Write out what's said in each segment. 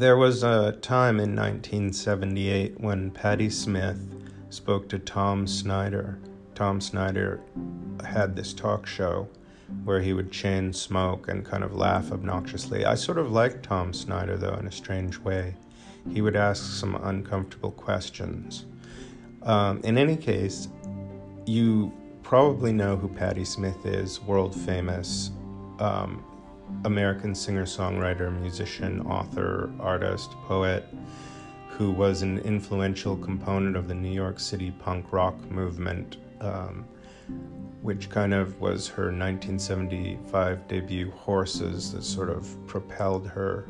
There was a time in 1978 when Patti Smith spoke to Tom Snyder. Tom Snyder had this talk show where he would chain smoke and kind of laugh obnoxiously. I sort of liked Tom Snyder, though, in a strange way. He would ask some uncomfortable questions. Um, in any case, you probably know who Patti Smith is, world famous um, American singer songwriter, musician, author, artist, poet, who was an influential component of the New York City punk rock movement, um, which kind of was her 1975 debut, Horses, that sort of propelled her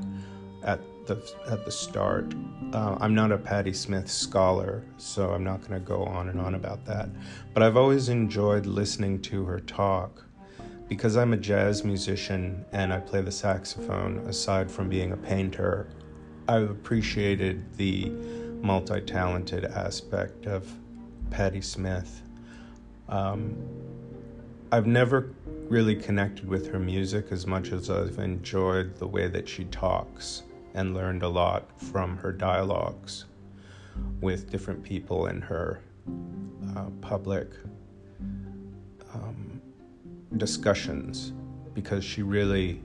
at the at the start. Uh, I'm not a Patti Smith scholar, so I'm not going to go on and on about that. But I've always enjoyed listening to her talk because I'm a jazz musician and I play the saxophone. Aside from being a painter, I've appreciated the multi-talented aspect of Patti Smith. Um, I've never really connected with her music as much as I've enjoyed the way that she talks and learned a lot from her dialogues with different people in her uh, public um, discussions because she really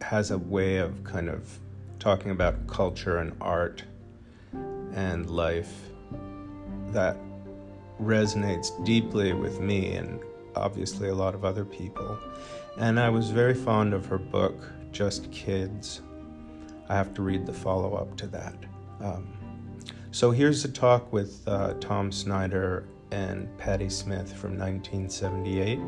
has a way of kind of talking about culture and art and life that resonates deeply with me and obviously a lot of other people. And I was very fond of her book, Just Kids. I have to read the follow up to that. Um, so here's a talk with uh, Tom Snyder and Patti Smith from 1978.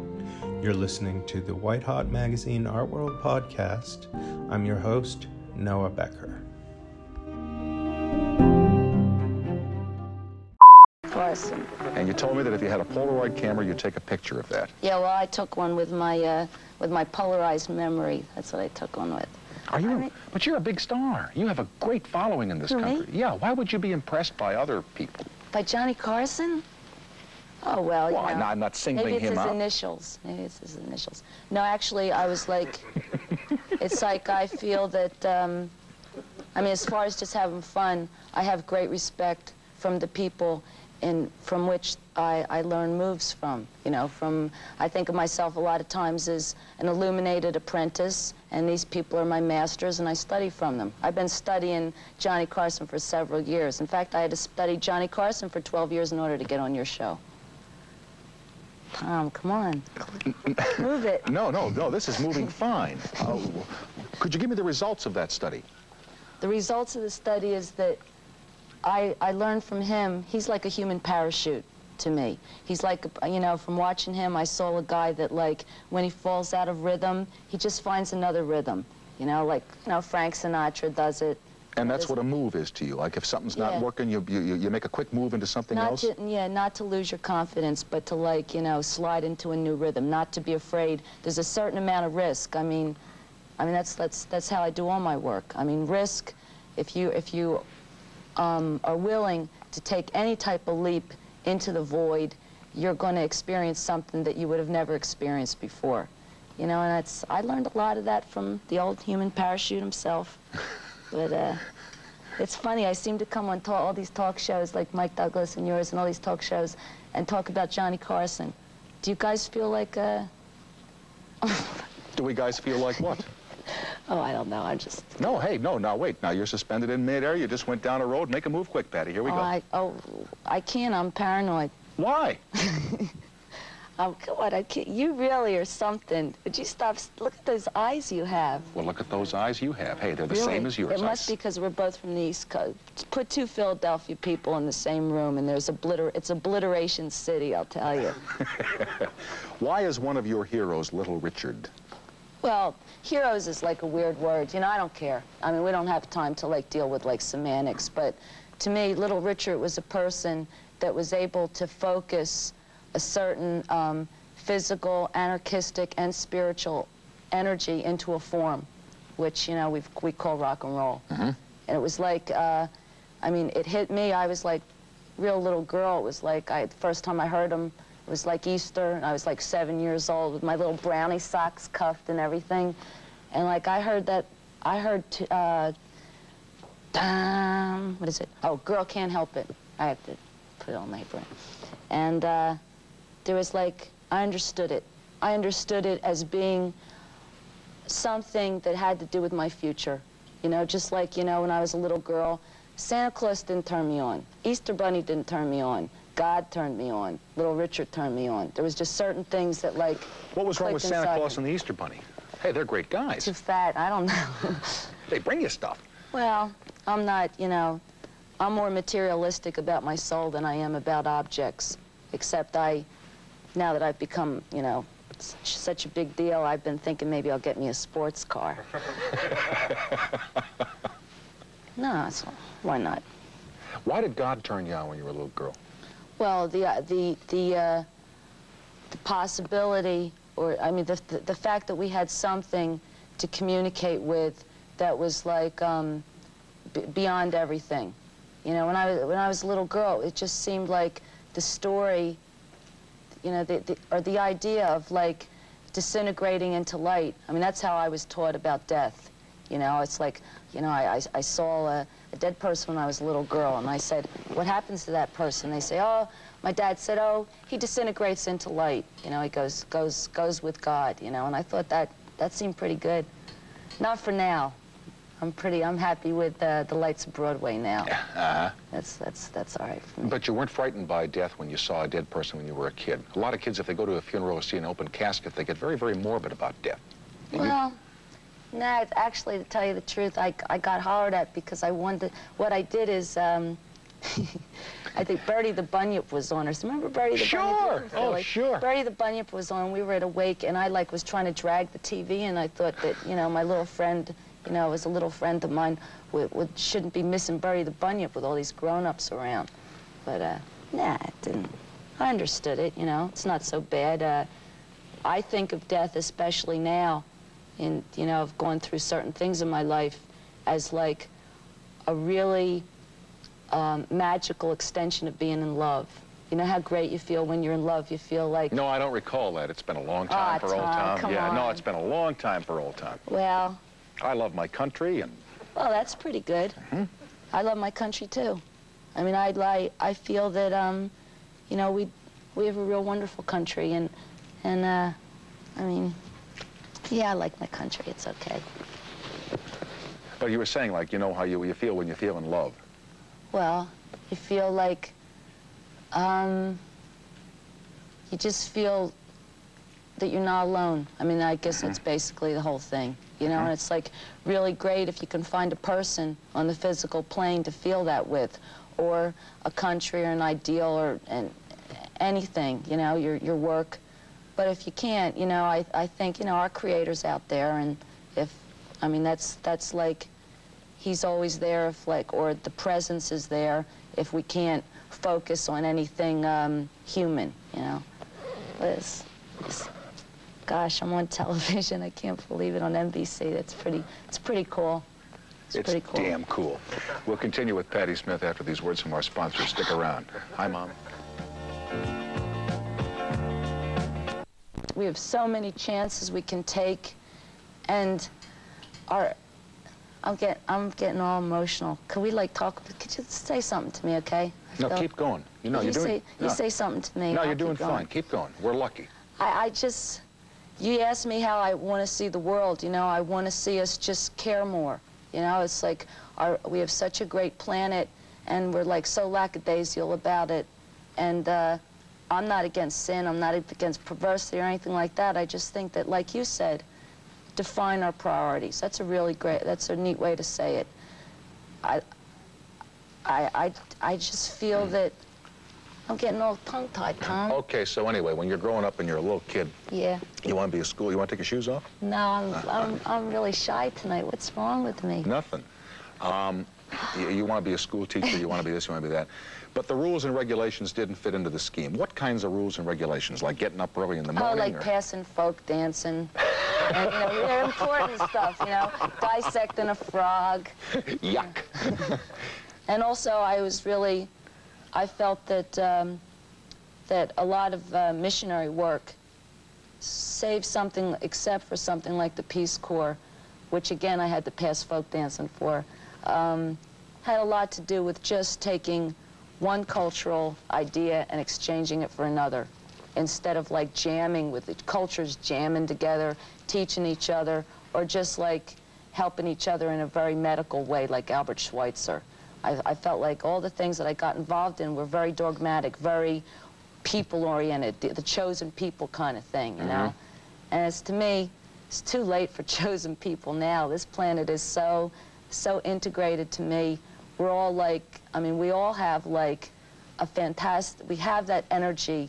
You're listening to the White Hot Magazine Art World podcast. I'm your host, Noah Becker. Carson. And you told me that if you had a Polaroid camera, you'd take a picture of that. Yeah, well, I took one with my uh, with my polarized memory. That's what I took one with. Are you? I mean- but you're a big star. You have a great following in this Who, me? country. Yeah. Why would you be impressed by other people? By Johnny Carson? Oh well, you Well, I'm know. not- I'm not singling Maybe it's him his out. initials. Maybe it's his initials. No, actually, I was like, it's like I feel that. Um, I mean, as far as just having fun, I have great respect from the people in from which I, I learn moves from. You know, from I think of myself a lot of times as an illuminated apprentice, and these people are my masters, and I study from them. I've been studying Johnny Carson for several years. In fact, I had to study Johnny Carson for 12 years in order to get on your show. Tom, come on, move it. No, no, no. This is moving fine. Uh, could you give me the results of that study? The results of the study is that I, I learned from him, he's like a human parachute to me. He's like, you know, from watching him, I saw a guy that, like, when he falls out of rhythm, he just finds another rhythm. You know, like, you know, Frank Sinatra does it. And that's what a move is to you. Like if something's not Yeah. working, you, you, you make a quick move into something Not else? to, yeah, not to lose your confidence, but to, like, you know, slide into a new rhythm, not to be afraid. There's a certain amount of risk. I mean, I mean, that's, that's, that's how I do all my work. I mean, risk, if you, if you um, are willing to take any type of leap into the void, you're going to experience something that you would have never experienced before. You know, and that's, I learned a lot of that from the old human parachute himself. But uh, it's funny, I seem to come on all these talk shows like Mike Douglas and yours and all these talk shows and talk about Johnny Carson. Do you guys feel like, uh, Do we guys feel like what? oh, I don't know, I'm just, no, hey, no, now wait. Now you're suspended in midair. You just went down a road. Make a move quick, Patti. Here we oh, go. I, oh, I can't, I'm paranoid. Why? Oh, come on, I can't, you really are something. Would you stop, look at those eyes you have. Well, look at those eyes you have. Hey, they're the Really? same as yours. It must be because we're both from the East Coast. Put two Philadelphia people in the same room, and there's obliter it's obliteration city, I'll tell you. Why is one of your heroes Little Richard? well, heroes is like a weird word. You know, I don't care. I mean, we don't have time to like deal with like semantics, but to me, Little Richard was a person that was able to focus a certain um, physical, anarchistic, and spiritual energy into a form, which you know we we call rock and roll. And it was like, uh, I mean, it hit me. I was like, real little girl. It was like I the first time I heard him. It was like Easter, and I was like seven years old with my little brownie socks cuffed and everything. And like I heard that, I heard t- uh, what is it? Oh, Girl Can't Help It. I have to put it on my brain. And uh, there was like, I understood it. I understood it as being something that had to do with my future. You know, just like, you know, when I was a little girl, Santa Claus didn't turn me on. Easter Bunny didn't turn me on. God turned me on. Little Richard turned me on. There was just certain things that, like, What was wrong with Santa Claus me. and the Easter Bunny? Hey, they're great guys. Too fat, I don't know. They bring you stuff. well, I'm not, you know, I'm more materialistic about my soul than I am about objects. Except I, now that I've become, you know, s- such a big deal, I've been thinking maybe I'll get me a sports car. no, it's, why not? Why did God turn you on when you were a little girl? Well, the uh, the the uh, the possibility, or I mean, the, the the fact that we had something to communicate with that was like um, b beyond everything. You know, when I was when I was a little girl, it just seemed like the story, you know, the, the or the idea of like disintegrating into light. I mean, that's how I was taught about death. You know, it's like, you know, I, I, I saw a, a dead person when I was a little girl, and I said, what happens to that person? They say, oh, my dad said, oh, he disintegrates into light. You know, he goes, goes, goes with God, you know, and I thought that, that seemed pretty good. Not for now. I'm pretty, I'm happy with uh, the lights of Broadway now. Uh-huh. That's, that's, that's all right. But you weren't frightened by death when you saw a dead person when you were a kid. A lot of kids, if they go to a funeral or see an open casket, they get very, very morbid about death. And you- Well, no, it's actually, to tell you the truth, I, I got hollered at because I wanted, what I did is, um, I think Bertie the Bunyip was on us. Remember Bertie the Sure. Bunyip? Sure. Oh, Really? sure. Bertie the Bunyip was on. We were at a wake, and I like was trying to drag the TV, and I thought that, you know, my little friend, you know, was a little friend of mine, would, would, shouldn't be missing Bertie the Bunyip with all these grown-ups around. But, uh, nah, it didn't. I understood it, you know. It's not so bad. Uh, I think of death, especially now, in you know, I've gone through certain things in my life, as like a really um, magical extension of being in love. You know how great you feel when you're in love. You feel like, No, I don't recall that. It's been a long time Ah, for old Tom, Tom. come yeah, no, it's been a long time for old Tom. well, I love my country, and well, that's pretty good. I love my country too. I mean, I like, I feel that, um, you know, we we have a real wonderful country, and and uh, I mean, yeah, I like my country. It's okay. but you were saying, like, you know how you, you feel when you feel in love. Well, you feel like um, you just feel that you're not alone. I mean, I guess that's basically the whole thing. You know, and it's like really great if you can find a person on the physical plane to feel that with, or a country or an ideal or and anything, you know, your, your work. But if you can't, you know, I, I think, you know, our creator's out there, and if, I mean, that's, that's like, he's always there if like, or the presence is there if we can't focus on anything um, human, you know. Liz. it's- gosh, I'm on television. I can't believe it on NBC. That's pretty, it's pretty cool. It's, It's pretty cool. damn cool. We'll continue with Patti Smith after these words from our sponsors. Stick around. Hi, Mom. We have so many chances we can take, and our, I'm get, I'm getting all emotional. Could we like talk? Could you say something to me, okay? No, keep going. You know, you you're doing... say, no, you say something to me. no I'll you're doing fine. Keep going. We're lucky. I, I just, you asked me how I want to see the world. You know, I want to see us just care more. You know, it's like our, we have such a great planet, and we're like so lackadaisical about it. And uh, I'm not against sin. I'm not against perversity or anything like that. I just think that, like you said, define our priorities. That's a really great. That's a neat way to say it. I, I, I, I just feel that I'm getting all tongue-tied, Tom. Okay, so anyway, when you're growing up and you're a little kid, Yeah. you want to be a school, you want to take your shoes off? No, I'm, I'm, I'm really shy tonight. What's wrong with me? Nothing. Um, you, you want to be a school teacher, you want to be this, you want to be that. But the rules and regulations didn't fit into the scheme. What kinds of rules and regulations? Like getting up early in the morning? Oh, like or- passing folk dancing. and, you know, they're important stuff, you know, dissecting a frog. Yuck. And also, I was really, I felt that, um, that a lot of uh, missionary work saved something, except for something like the Peace Corps, which again I had to pass folk dancing for. Um, had a lot to do with just taking one cultural idea and exchanging it for another instead of like jamming with the cultures jamming together, teaching each other, or just like helping each other in a very medical way like Albert Schweitzer. I, I felt like all the things that I got involved in were very dogmatic, very people-oriented, the, the, chosen people kind of thing, you mm -hmm. know? Mm-hmm. And it's to me, it's too late for chosen people now. This planet is so, so integrated to me. We're all like, I mean, we all have like a fantastic, we have that energy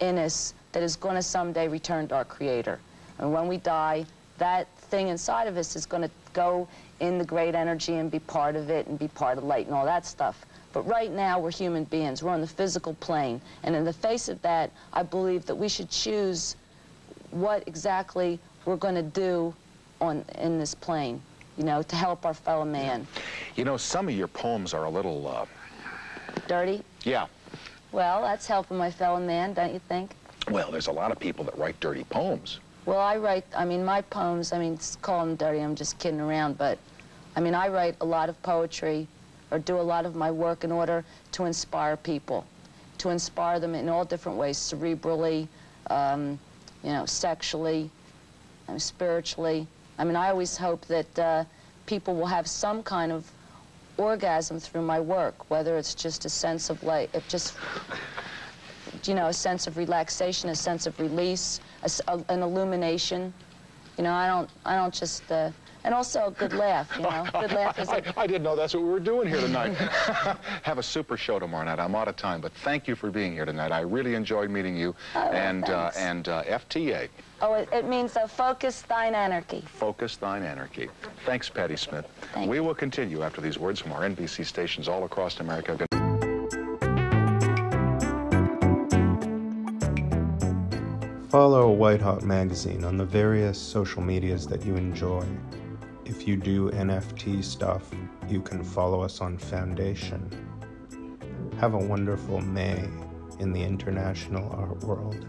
in us that is going to someday return to our Creator. And when we die, that thing inside of us is going to go in the great energy and be part of it and be part of light and all that stuff. But right now, we're human beings. We're on the physical plane. And in the face of that, I believe that we should choose what exactly we're going to do on in this plane, you know, to help our fellow man. You know, some of your poems are a little... Uh... Dirty? Yeah. Well, that's helping my fellow man, don't you think? Well, there's a lot of people that write dirty poems. Well, I write, I mean, my poems, I mean, call them dirty, I'm just kidding around, but, I mean, I write a lot of poetry or do a lot of my work in order to inspire people, to inspire them in all different ways, cerebrally, um, you know, sexually, spiritually. I mean, I always hope that uh, people will have some kind of orgasm through my work, whether it's just a sense of like, just, you know, a sense of relaxation, a sense of release, a, a, an illumination. You know, I don't, I don't just, uh, and also a good laugh, you know. Good laugh is. I, I, didn't know that's what we were doing here tonight. Have a super show tomorrow night. I'm out of time, but thank you for being here tonight. I really enjoyed meeting you. Oh, and uh, and uh, FTA. Oh, it, it means uh, focus thine anarchy. Focus thine anarchy. Thanks, Patti Smith. Thank we will continue after these words from our NBC stations all across America. Follow White Hot Magazine on the various social medias that you enjoy. If you do NFT stuff, you can follow us on Foundation. Have a wonderful May in the international art world.